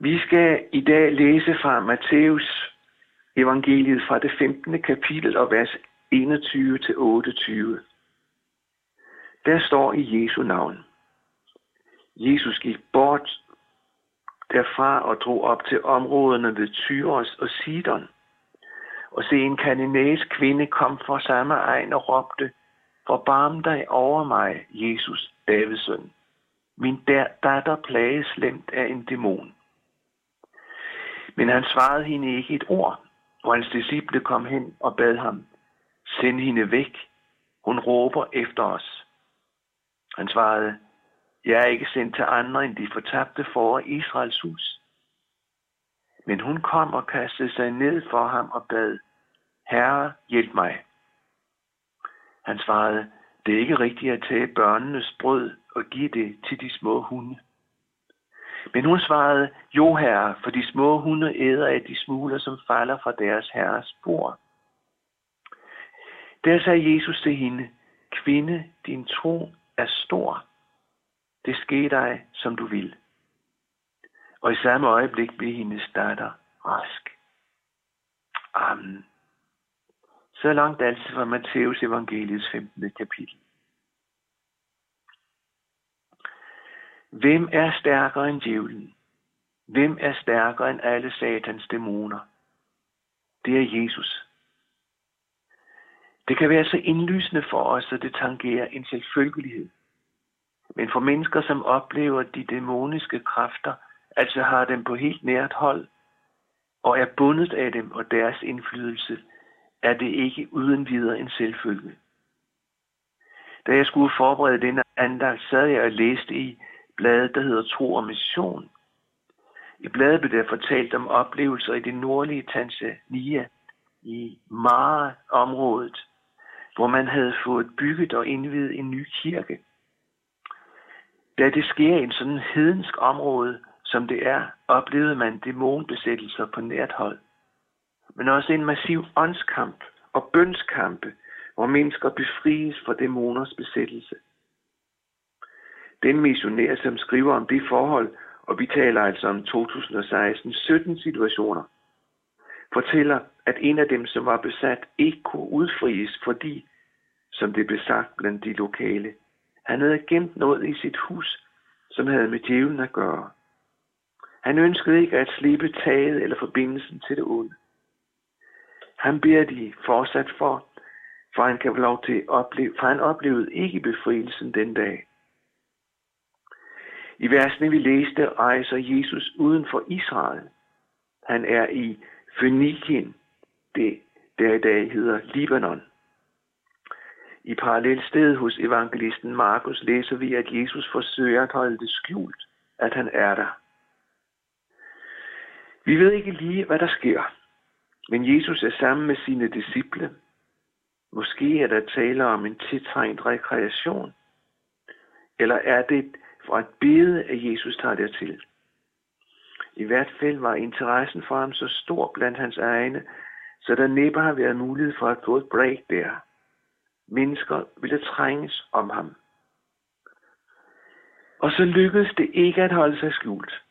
Vi skal i dag læse fra Matthæus evangeliet fra det 15. kapitel og vers 21 til 28. Der står i Jesu navn. Jesus gik bort derfra og drog op til områderne ved Tyros og Sidon. Og se en kananæs kvinde kom fra samme egen og råbte, Forbarm dig over mig, Jesus, Davids søn. Min datter plages slemt af en dæmon. Men han svarede hende ikke et ord, og hans disciple kom hen og bad ham, send hende væk, hun råber efter os. Han svarede, jeg er ikke sendt til andre end de fortabte for Israels hus. Men hun kom og kastede sig ned for ham og bad, Herre, hjælp mig. Han svarede, det er ikke rigtigt at tage børnenes brød og give det til de små hunde. Men hun svarede, jo herre, for de små hunde æder af de smuler, som falder fra deres herres bord. Der sagde Jesus til hende, kvinde, din tro er stor. Det sker dig, som du vil. Og i samme øjeblik blev hendes datter rask. Amen. Så langt altså fra Matthæus evangeliets 15. kapitel. Hvem er stærkere end djævlen? Hvem er stærkere end alle satans dæmoner? Det er Jesus. Det kan være så indlysende for os, at det tangerer en selvfølgelighed. Men for mennesker, som oplever de dæmoniske kræfter, altså har dem på helt nært hold, og er bundet af dem og deres indflydelse, er det ikke uden videre en selvfølge. Da jeg skulle forberede denne andagt, sad jeg og læste i bladet, der hedder Tro og Mission. I bladet blev der fortalt om oplevelser i det nordlige Tanzania, i Mara-området, hvor man havde fået bygget og indvidet en ny kirke. Da det sker i en sådan hedensk område, som det er, oplevede man dæmonbesættelser på nært hold. Men også en massiv åndskamp og bønskampe, hvor mennesker befries fra dæmoners besættelse. Den missionær, som skriver om det forhold, og vi taler altså om 2016, 17 situationer, fortæller, at en af dem, som var besat, ikke kunne udfries, fordi, som det blev sagt blandt de lokale, han havde gemt noget i sit hus, som havde med djævlen at gøre. Han ønskede ikke at slippe taget eller forbindelsen til det onde. Han beder de fortsat for, for han kan få lov til at opleve, for han oplevede ikke befrielsen den dag. I versene vi læste, rejser Jesus uden for Israel. Han er i Fønikien, det der i dag hedder Libanon. I parallelt sted hos evangelisten Markus læser vi, at Jesus forsøger at holde det skjult, at han er der. Vi ved ikke lige, hvad der sker, men Jesus er sammen med sine disciple. Måske er der tale om en tiltrængt rekreation, eller er det for at bede, at Jesus tager dertil. I hvert fald var interessen for ham så stor blandt hans egne, så der næppe har været mulighed for at få et break der. Mennesker ville trænges om ham. Og så lykkedes det ikke at holde sig skjult.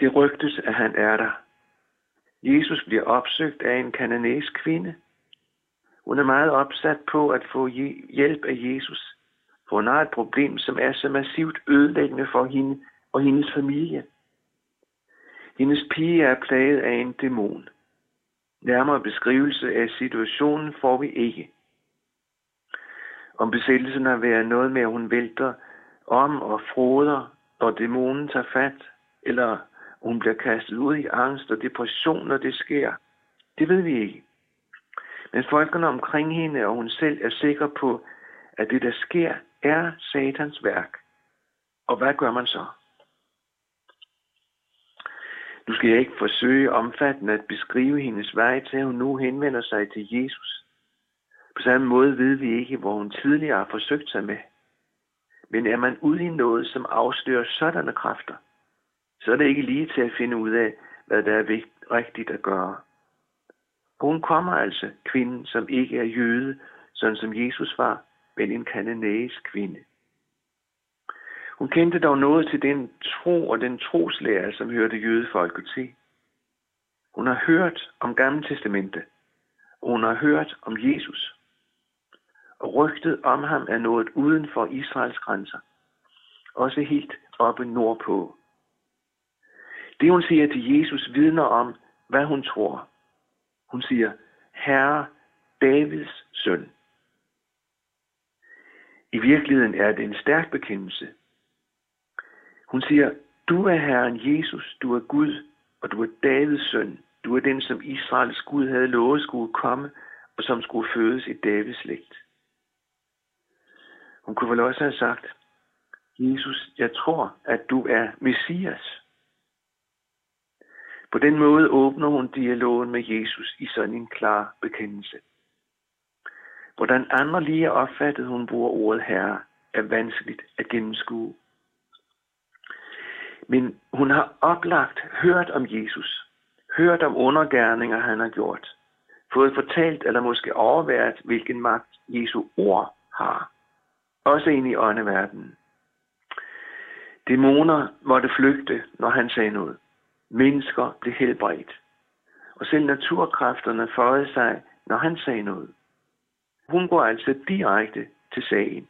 Det rygtes, at han er der. Jesus bliver opsøgt af en kananæsk kvinde. Hun er meget opsat på at få hjælp af Jesus, for hun har et problem, som er så massivt ødelæggende for hende og hendes familie. Hendes pige er plaget af en dæmon. Nærmere beskrivelse af situationen får vi ikke. Om besættelsen har været noget med, at hun vælter om og froder, og dæmonen tager fat, eller hun bliver kastet ud i angst og depression, når det sker. Det ved vi ikke. Men folkene omkring hende og hun selv er sikre på, at det, der sker, er satans værk. Og hvad gør man så? Nu skal jeg ikke forsøge omfattende at beskrive hendes vej til, at hun nu henvender sig til Jesus. På samme måde ved vi ikke, hvor hun tidligere har forsøgt sig med. Men er man ude i noget, som afslører sådanne kræfter, så er det ikke lige til at finde ud af, hvad der er rigtigt at gøre. Hun kommer altså, kvinden, som ikke er jøde, sådan som Jesus var, men en kananæisk kvinde. Hun kendte dog noget til den tro og den troslære, som hørte jødefolket til. Hun har hørt om Gamle Testamente, og hun har hørt om Jesus. Og rygtet om ham er nået uden for Israels grænser, også helt oppe nordpå. Det hun siger til Jesus vidner om, hvad hun tror. Hun siger, Herre Davids søn. I virkeligheden er det en stærk bekendelse. Hun siger, du er Herren Jesus, du er Gud, og du er Davids søn. Du er den, som Israels Gud havde lovet skulle komme, og som skulle fødes i Davids slægt. Hun kunne vel også have sagt, Jesus, jeg tror, at du er Messias. På den måde åbner hun dialogen med Jesus i sådan en klar bekendelse. Hvordan andre lige opfattet hun bruger ordet herre, er vanskeligt at gennemskue. Men hun har oplagt hørt om Jesus, hørt om undergærninger, han har gjort, fået fortalt eller måske overværet, hvilken magt Jesu ord har, også ind i åndeverdenen. Dæmoner måtte flygte, når han sagde noget. Mennesker blev helbredt. Og selv naturkræfterne føjede sig, når han sagde noget. Hun går altså direkte til sagen.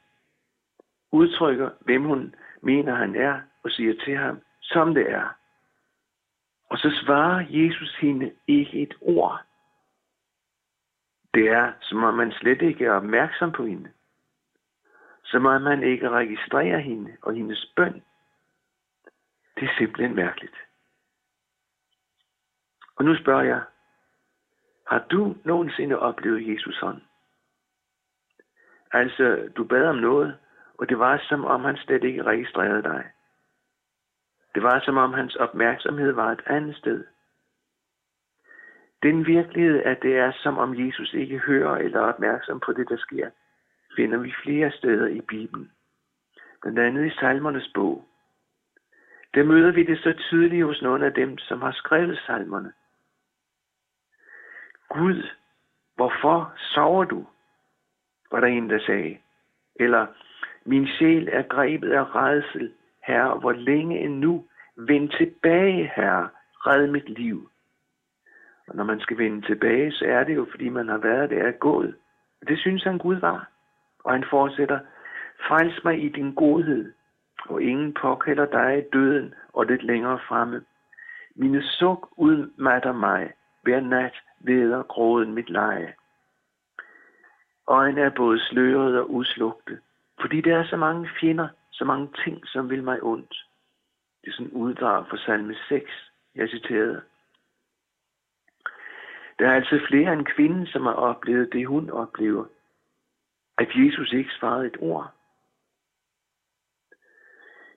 Udtrykker, hvem hun mener han er, og siger til ham, som det er. Og så svarer Jesus hende ikke et ord. Det er, som om man slet ikke er opmærksom på hende. Som om man ikke registrerer hende og hendes bøn. Det er simpelthen mærkeligt. Og nu spørger jeg, har du nogensinde oplevet Jesus hånd? Altså, du bad om noget, og det var som om han slet ikke registrerede dig. Det var som om hans opmærksomhed var et andet sted. Den virkelighed, at det er som om Jesus ikke hører eller er opmærksom på det, der sker, finder vi flere steder i Bibelen. Blandt andet i salmernes bog. Der møder vi det så tydeligt hos nogle af dem, som har skrevet salmerne. Gud, hvorfor sover du? Var der en, der sagde. Eller, min sjæl er grebet af redsel, herre, hvor længe endnu? Vend tilbage, herre, red mit liv. Og når man skal vende tilbage, så er det jo, fordi man har været der gået. Og det synes han Gud var. Og han fortsætter, frels mig i din godhed, og ingen påkalder dig døden og lidt længere fremme. Mine suk udmatter mig, hver nat veder gråden mit leje. Øjne er både slørede og udslugte, fordi der er så mange fjender, så mange ting, som vil mig ondt. Det er sådan uddrag fra salme 6, jeg citerede. Der er altså flere end kvinden, som har oplevet det, hun oplever. At Jesus ikke svarede et ord.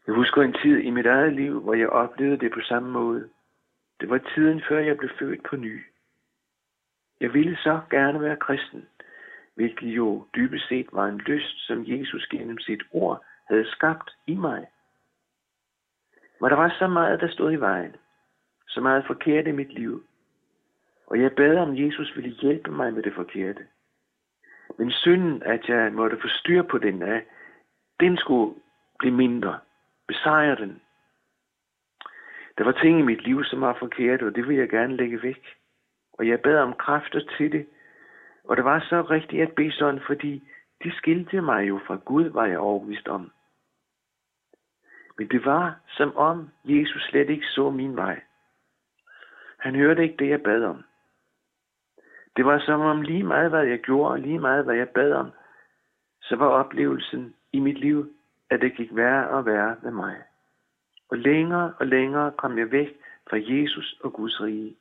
Jeg husker en tid i mit eget liv, hvor jeg oplevede det på samme måde. Det var tiden før jeg blev født på ny. Jeg ville så gerne være kristen, hvilket jo dybest set var en lyst, som Jesus gennem sit ord havde skabt i mig. Men der var så meget, der stod i vejen. Så meget forkert i mit liv. Og jeg bad om, Jesus ville hjælpe mig med det forkerte. Men synden, at jeg måtte få styr på den af, den skulle blive mindre. Besejre den. Der var ting i mit liv, som var forkerte, og det ville jeg gerne lægge væk. Og jeg bad om kræfter til det, og det var så rigtigt at bede sådan, fordi de skilte mig jo fra Gud, var jeg overbevist om. Men det var som om Jesus slet ikke så min vej. Han hørte ikke det, jeg bad om. Det var som om lige meget, hvad jeg gjorde, og lige meget, hvad jeg bad om, så var oplevelsen i mit liv, at det gik værre og værre med mig. Og længere og længere kom jeg væk fra Jesus og Guds rige.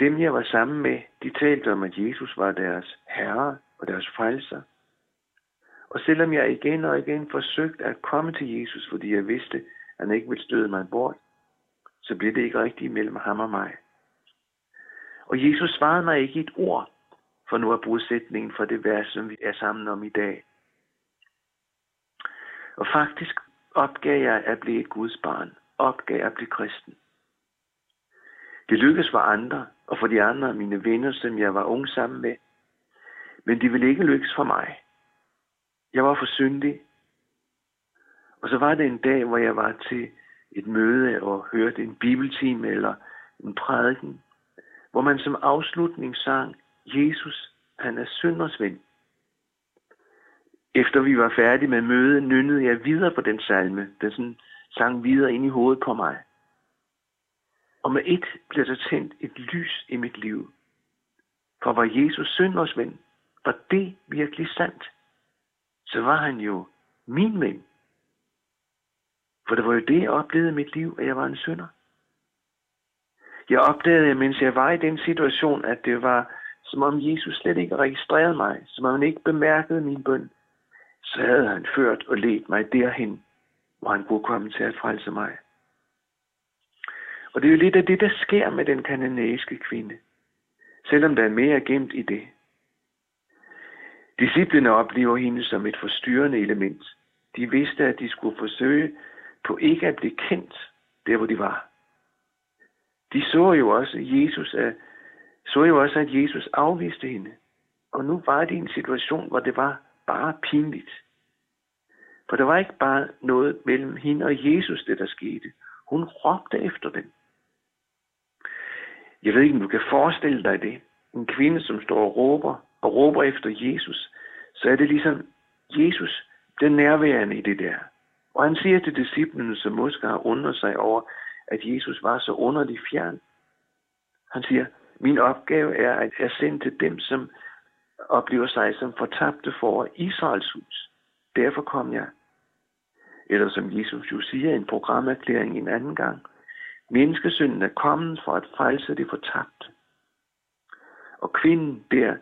Dem, jeg var sammen med, de talte om, at Jesus var deres herre og deres frelser. Og selvom jeg igen og igen forsøgte at komme til Jesus, fordi jeg vidste, at han ikke ville støde mig bort, så blev det ikke rigtigt mellem ham og mig. Og Jesus svarede mig ikke et ord, for nu er brudsætningen for det vers, som vi er sammen om i dag. Og faktisk opgav jeg at blive et Guds barn, opgav at blive kristen. Det lykkedes for andre, og for de andre af mine venner, som jeg var ung sammen med. Men det ville ikke lykkes for mig. Jeg var for syndig. Og så var det en dag, hvor jeg var til et møde og hørte en bibeltime eller en prædiken, hvor man som afslutning sang, Jesus, han er synders ven. Efter vi var færdige med mødet, nynnede jeg videre på den salme. Den sådan sang videre ind i hovedet på mig. Og med et blev der tændt et lys i mit liv. For var Jesus synders ven, var det virkelig sandt, så var han jo min ven. For det var jo det, jeg oplevede i mit liv, at jeg var en synder. Jeg opdagede, mens jeg var i den situation, at det var, som om Jesus slet ikke registrerede mig, som om han ikke bemærkede min bøn, så havde han ført og ledt mig derhen, hvor han kunne komme til at frelse mig. Og det er jo lidt af det, der sker med den kananæiske kvinde, selvom der er mere gemt i det. Disciplene oplever hende som et forstyrrende element. De vidste, at de skulle forsøge på ikke at blive kendt der, hvor de var. De så jo også, Jesus, at, så jo også, at Jesus afviste hende. Og nu var det en situation, hvor det var bare pinligt. For der var ikke bare noget mellem hende og Jesus, det der skete. Hun råbte efter dem. Jeg ved ikke, om du kan forestille dig det. En kvinde, som står og råber, og råber efter Jesus, så er det ligesom Jesus, den nærværende i det der. Og han siger til disciplene, som måske har undret sig over, at Jesus var så underlig fjern. Han siger, min opgave er at jeg sende til dem, som oplever sig som fortabte for Israels hus. Derfor kom jeg. Eller som Jesus jo siger i en programerklæring en anden gang. Menneskesynden er kommet for at frelse det fortabte. Og kvinden der,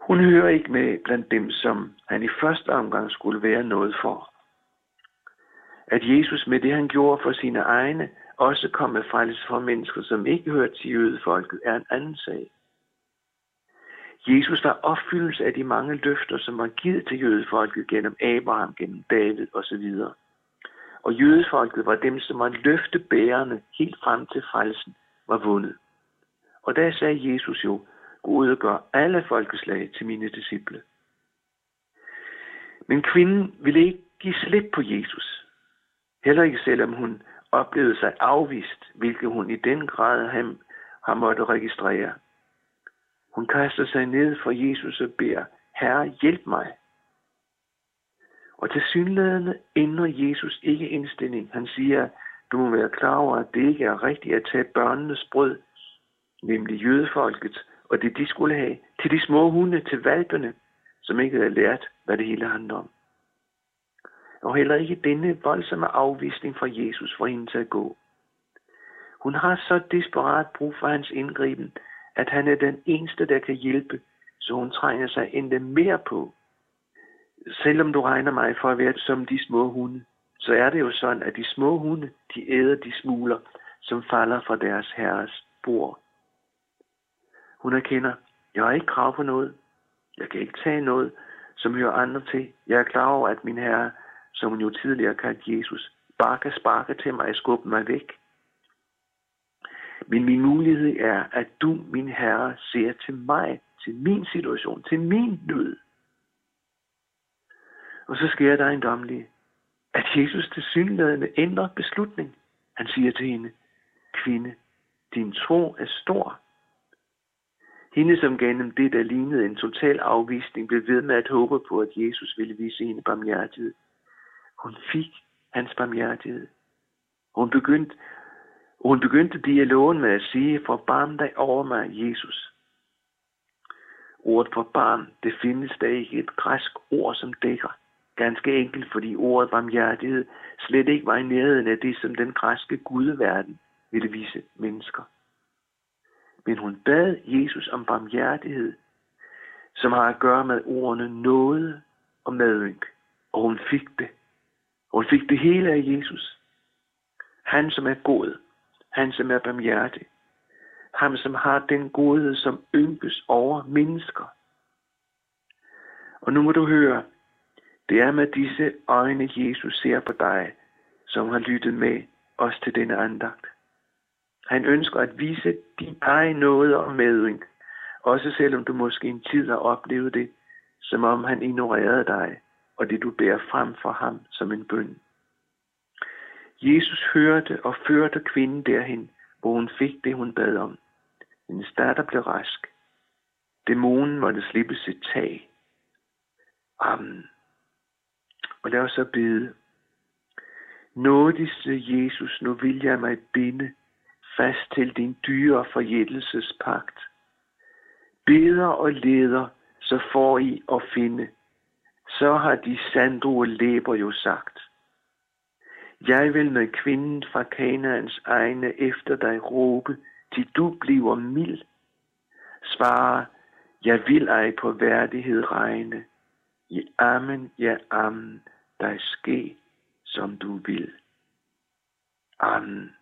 hun hører ikke med blandt dem, som han i første omgang skulle være noget for. At Jesus med det, han gjorde for sine egne, også kom med frelse for mennesker, som ikke hørte til jødefolket, er en anden sag. Jesus var opfyldelse af de mange løfter, som var givet til jødefolket gennem Abraham, gennem David osv. Og jødefolket var dem, som var løftebærende helt frem til frelsen var vundet. Og der sagde Jesus jo, gå ud og gør alle folkeslag til mine disciple. Men kvinden ville ikke give slip på Jesus. Heller ikke selvom hun oplevede sig afvist, hvilket hun i den grad ham har måttet registrere. Hun kaster sig ned for Jesus og beder, Herre, hjælp mig. Og til synlædende ændrer Jesus ikke indstilling. Han siger, du må være klar over, at det ikke er rigtigt at tage børnenes brød, nemlig jødefolket, og det de skulle have, til de små hunde, til valpene, som ikke havde lært, hvad det hele handler om. Og heller ikke denne voldsomme afvisning fra Jesus for hende til at gå. Hun har så desperat brug for hans indgriben, at han er den eneste, der kan hjælpe, så hun trænger sig endda mere på. Selvom du regner mig for at være som de små hunde, så er det jo sådan, at de små hunde, de æder de smuler, som falder fra deres herres bord. Hun erkender, jeg har ikke krav på noget. Jeg kan ikke tage noget, som hører andre til. Jeg er klar over, at min herre, som hun jo tidligere kaldte Jesus, bare kan sparke til mig og skubbe mig væk. Men min mulighed er, at du, min herre, ser til mig, til min situation, til min nød. Og så sker der en domlig, at Jesus til synlædende ændrer beslutning. Han siger til hende, kvinde, din tro er stor. Hende, som gennem det, der lignede en total afvisning, blev ved med at håbe på, at Jesus ville vise hende barmhjertighed. Hun fik hans barmhjertighed. Hun begyndte, hun begyndte dialogen med at sige, forbarm dig over mig, Jesus. Ordet barn, det findes der ikke et græsk ord, som dækker. Ganske enkelt, fordi ordet barmhjertighed slet ikke var i nærheden af det, som den græske gudeverden ville vise mennesker. Men hun bad Jesus om barmhjertighed, som har at gøre med ordene noget og medynk. Og hun fik det. Og hun fik det hele af Jesus. Han, som er god. Han, som er barmhjertig. Ham, som har den godhed, som ynkes over mennesker. Og nu må du høre, det er med disse øjne, Jesus ser på dig, som har lyttet med os til denne andagt. Han ønsker at vise din egen noget og medring, også selvom du måske en tid har oplevet det, som om han ignorerede dig, og det du bærer frem for ham som en bøn. Jesus hørte og førte kvinden derhen, hvor hun fik det, hun bad om. Hendes datter blev rask. Dæmonen måtte slippe sit tag. Amen. Og lad os så bede. Nådigste Jesus, nu vil jeg mig binde fast til din dyre forjættelsespagt. Beder og leder, så får I at finde. Så har de sandruer læber jo sagt. Jeg vil med kvinden fra Kanaans egne efter dig råbe, til du bliver mild. Svare, jeg vil ej på værdighed regne. I amen, ja amen, dig ske, som du vil. Amen.